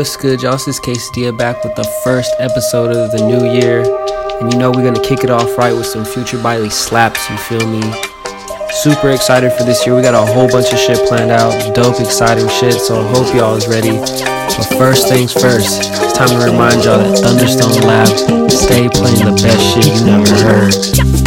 what's good, y'all? This is K-Sadilla back with the first episode of the new year. And you know, we're gonna kick it off right with some Future Baile slaps, you feel me? Super excited for this year. We got a whole bunch of shit planned out, dope, exciting shit, so I hope y'all is ready. But first things first, it's time to remind y'all that Thunderstone Lab stay playing the best shit you never heard.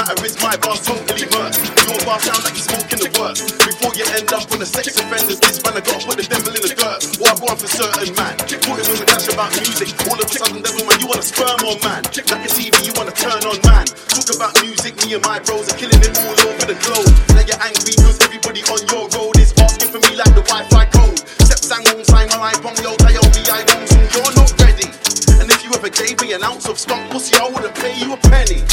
matter is my bar's totally worse. Your bar sound like you're smoking the worst. Before you end up on the sex offenders, this man, I gotta put the devil in the dirt. What I want for certain, man. Talking on the dash about music. All of a sudden, devil, man, you wanna sperm on, man. Like a TV, you wanna turn on, man. Talk about music, me and my bros are killing it all over the globe. Now you're angry cause everybody on your road is asking for me like the Wi Fi code. Step sang, wong, sang, I bong, yo, tayo, bi, bong, you're not ready. And if you ever gave me an ounce of skunk pussy, I wouldn't pay you a penny.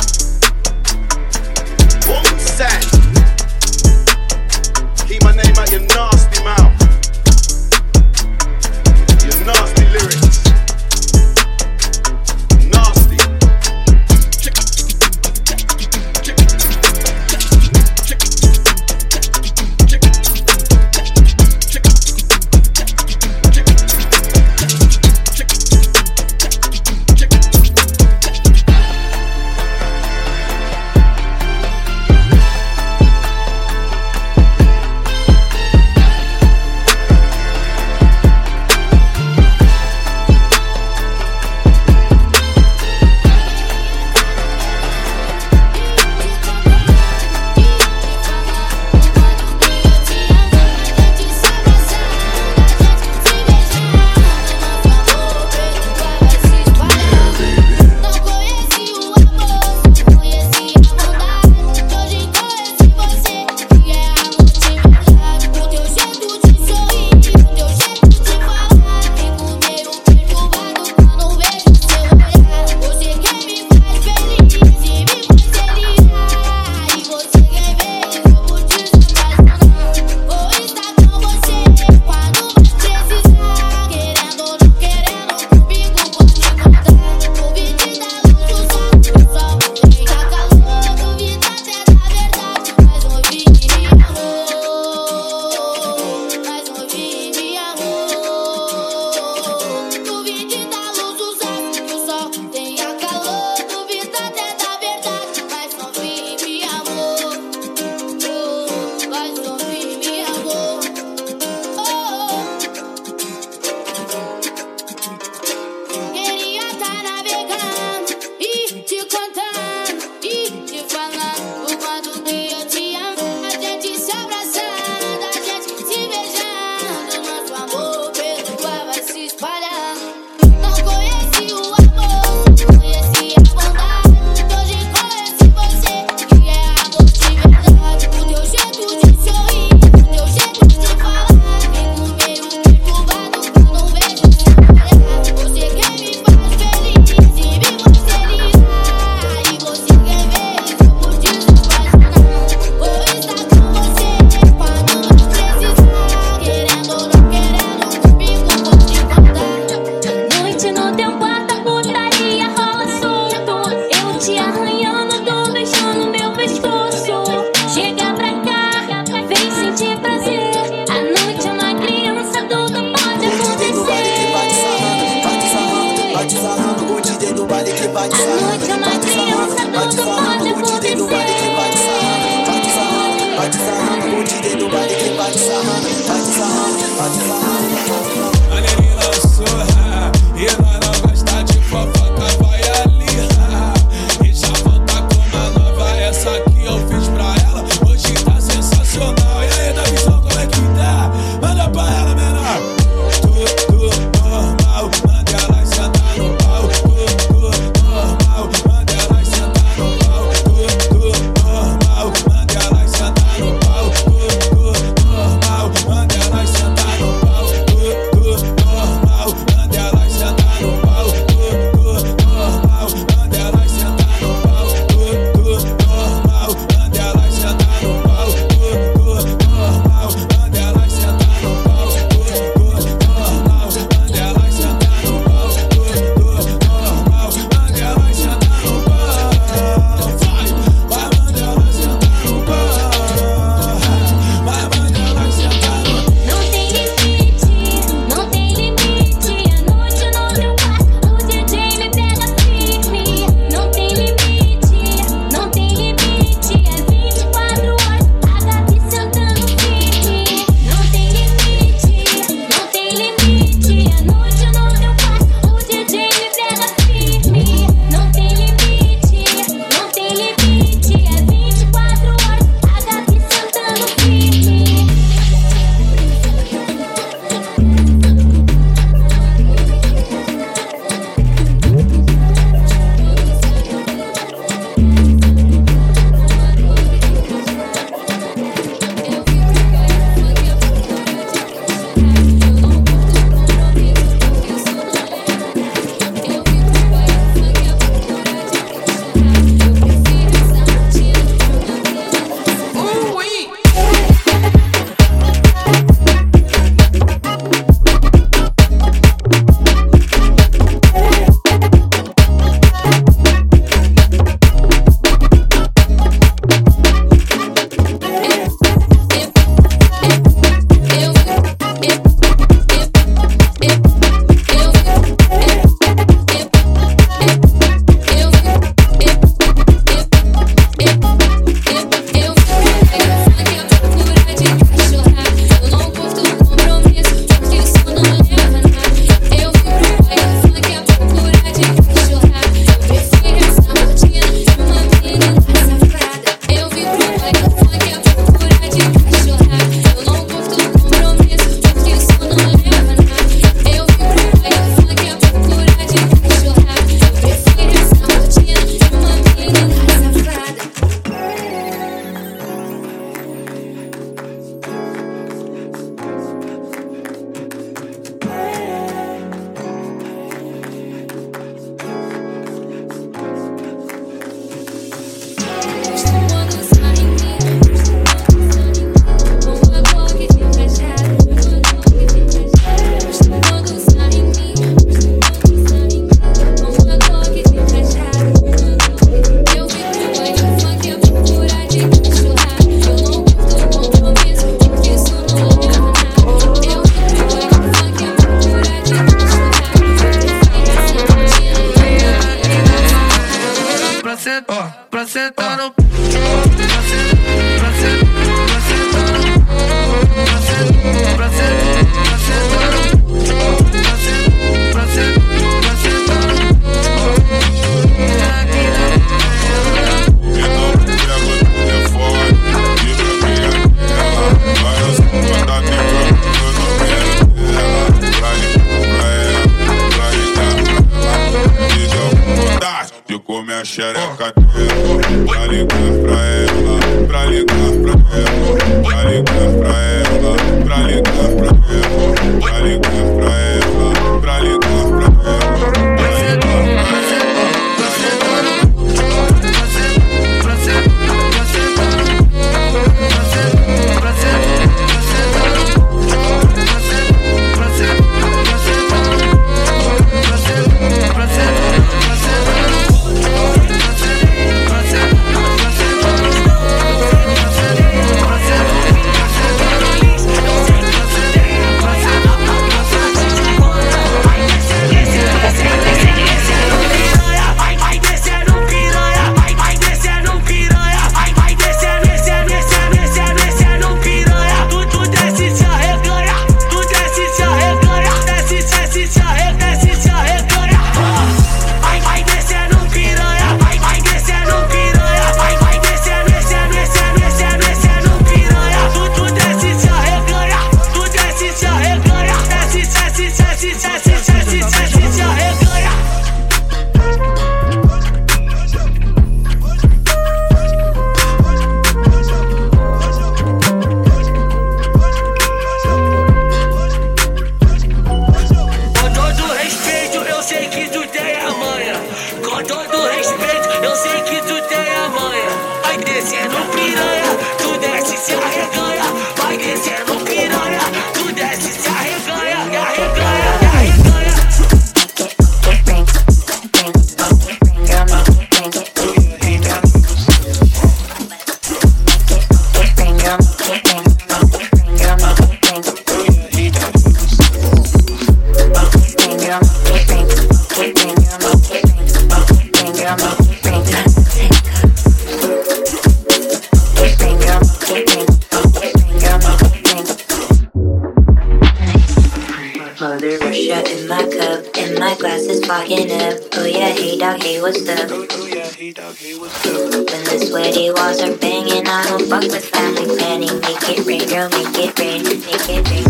When the sweaty walls are banging, I don't fuck with family planning. Make it rain, girl, make it rain, make it rain, make it rain.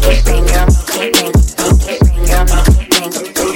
Make it rain, girl, make it rain, make it rain, girl, make it rain.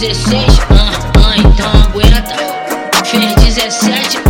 16, ah, ah, então aguenta. Fez 17,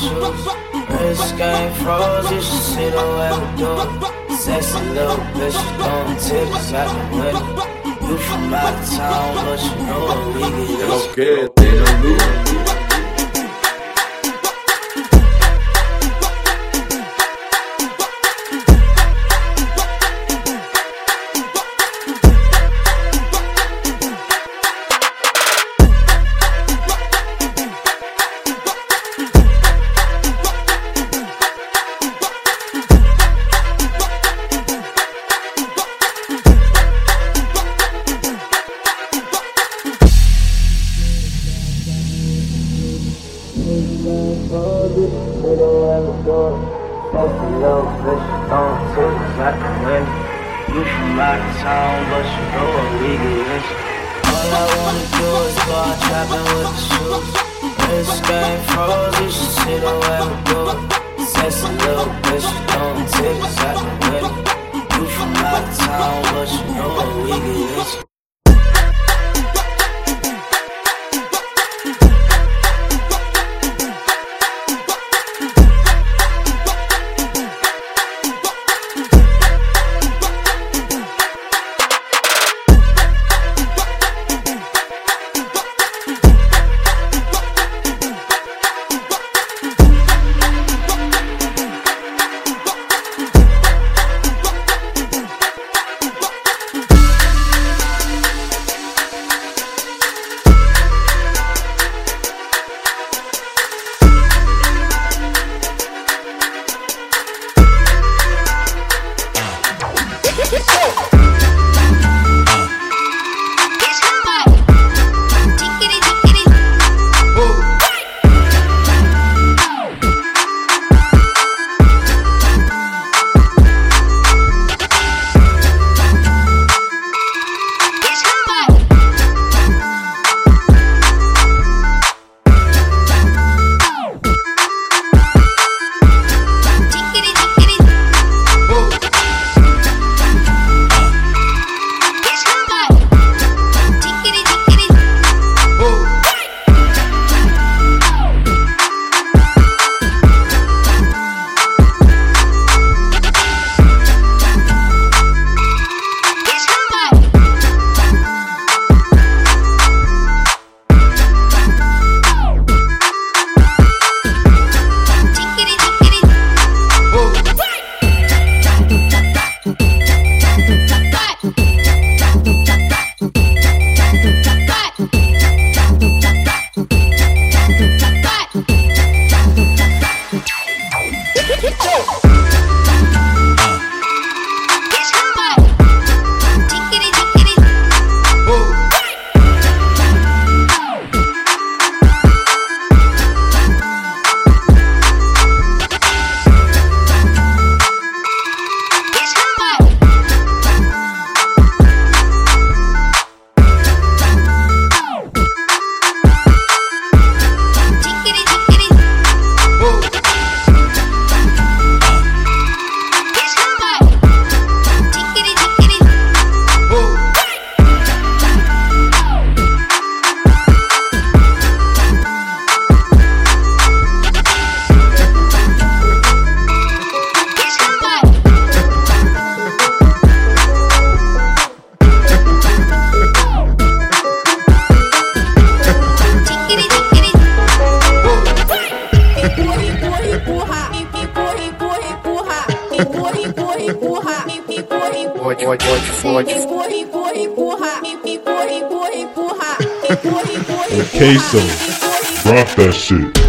this guy froze, you should see the way do it. Sexy little bitch, she throwing tips at the window. You from out of town, but you know what we get. Let's it, Okay, so Drop that shit.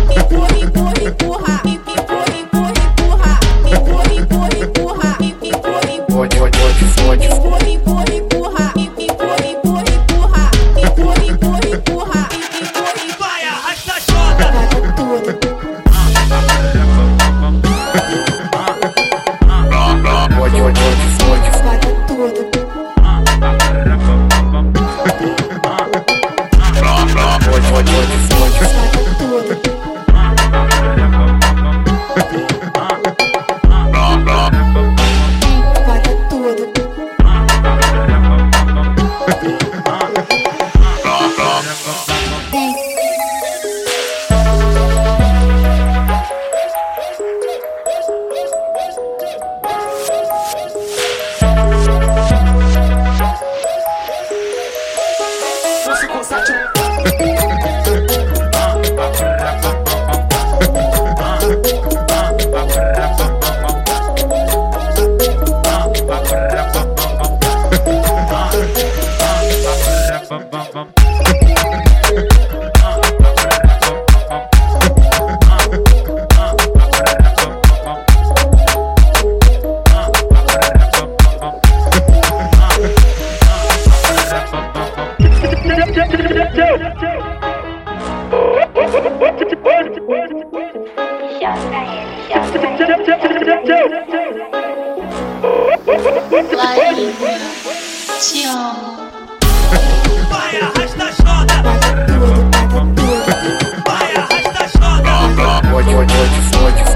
против, против, против.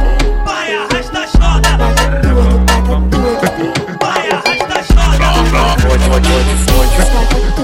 Против, против, против.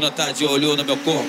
Dona tarde olhou no meu corpo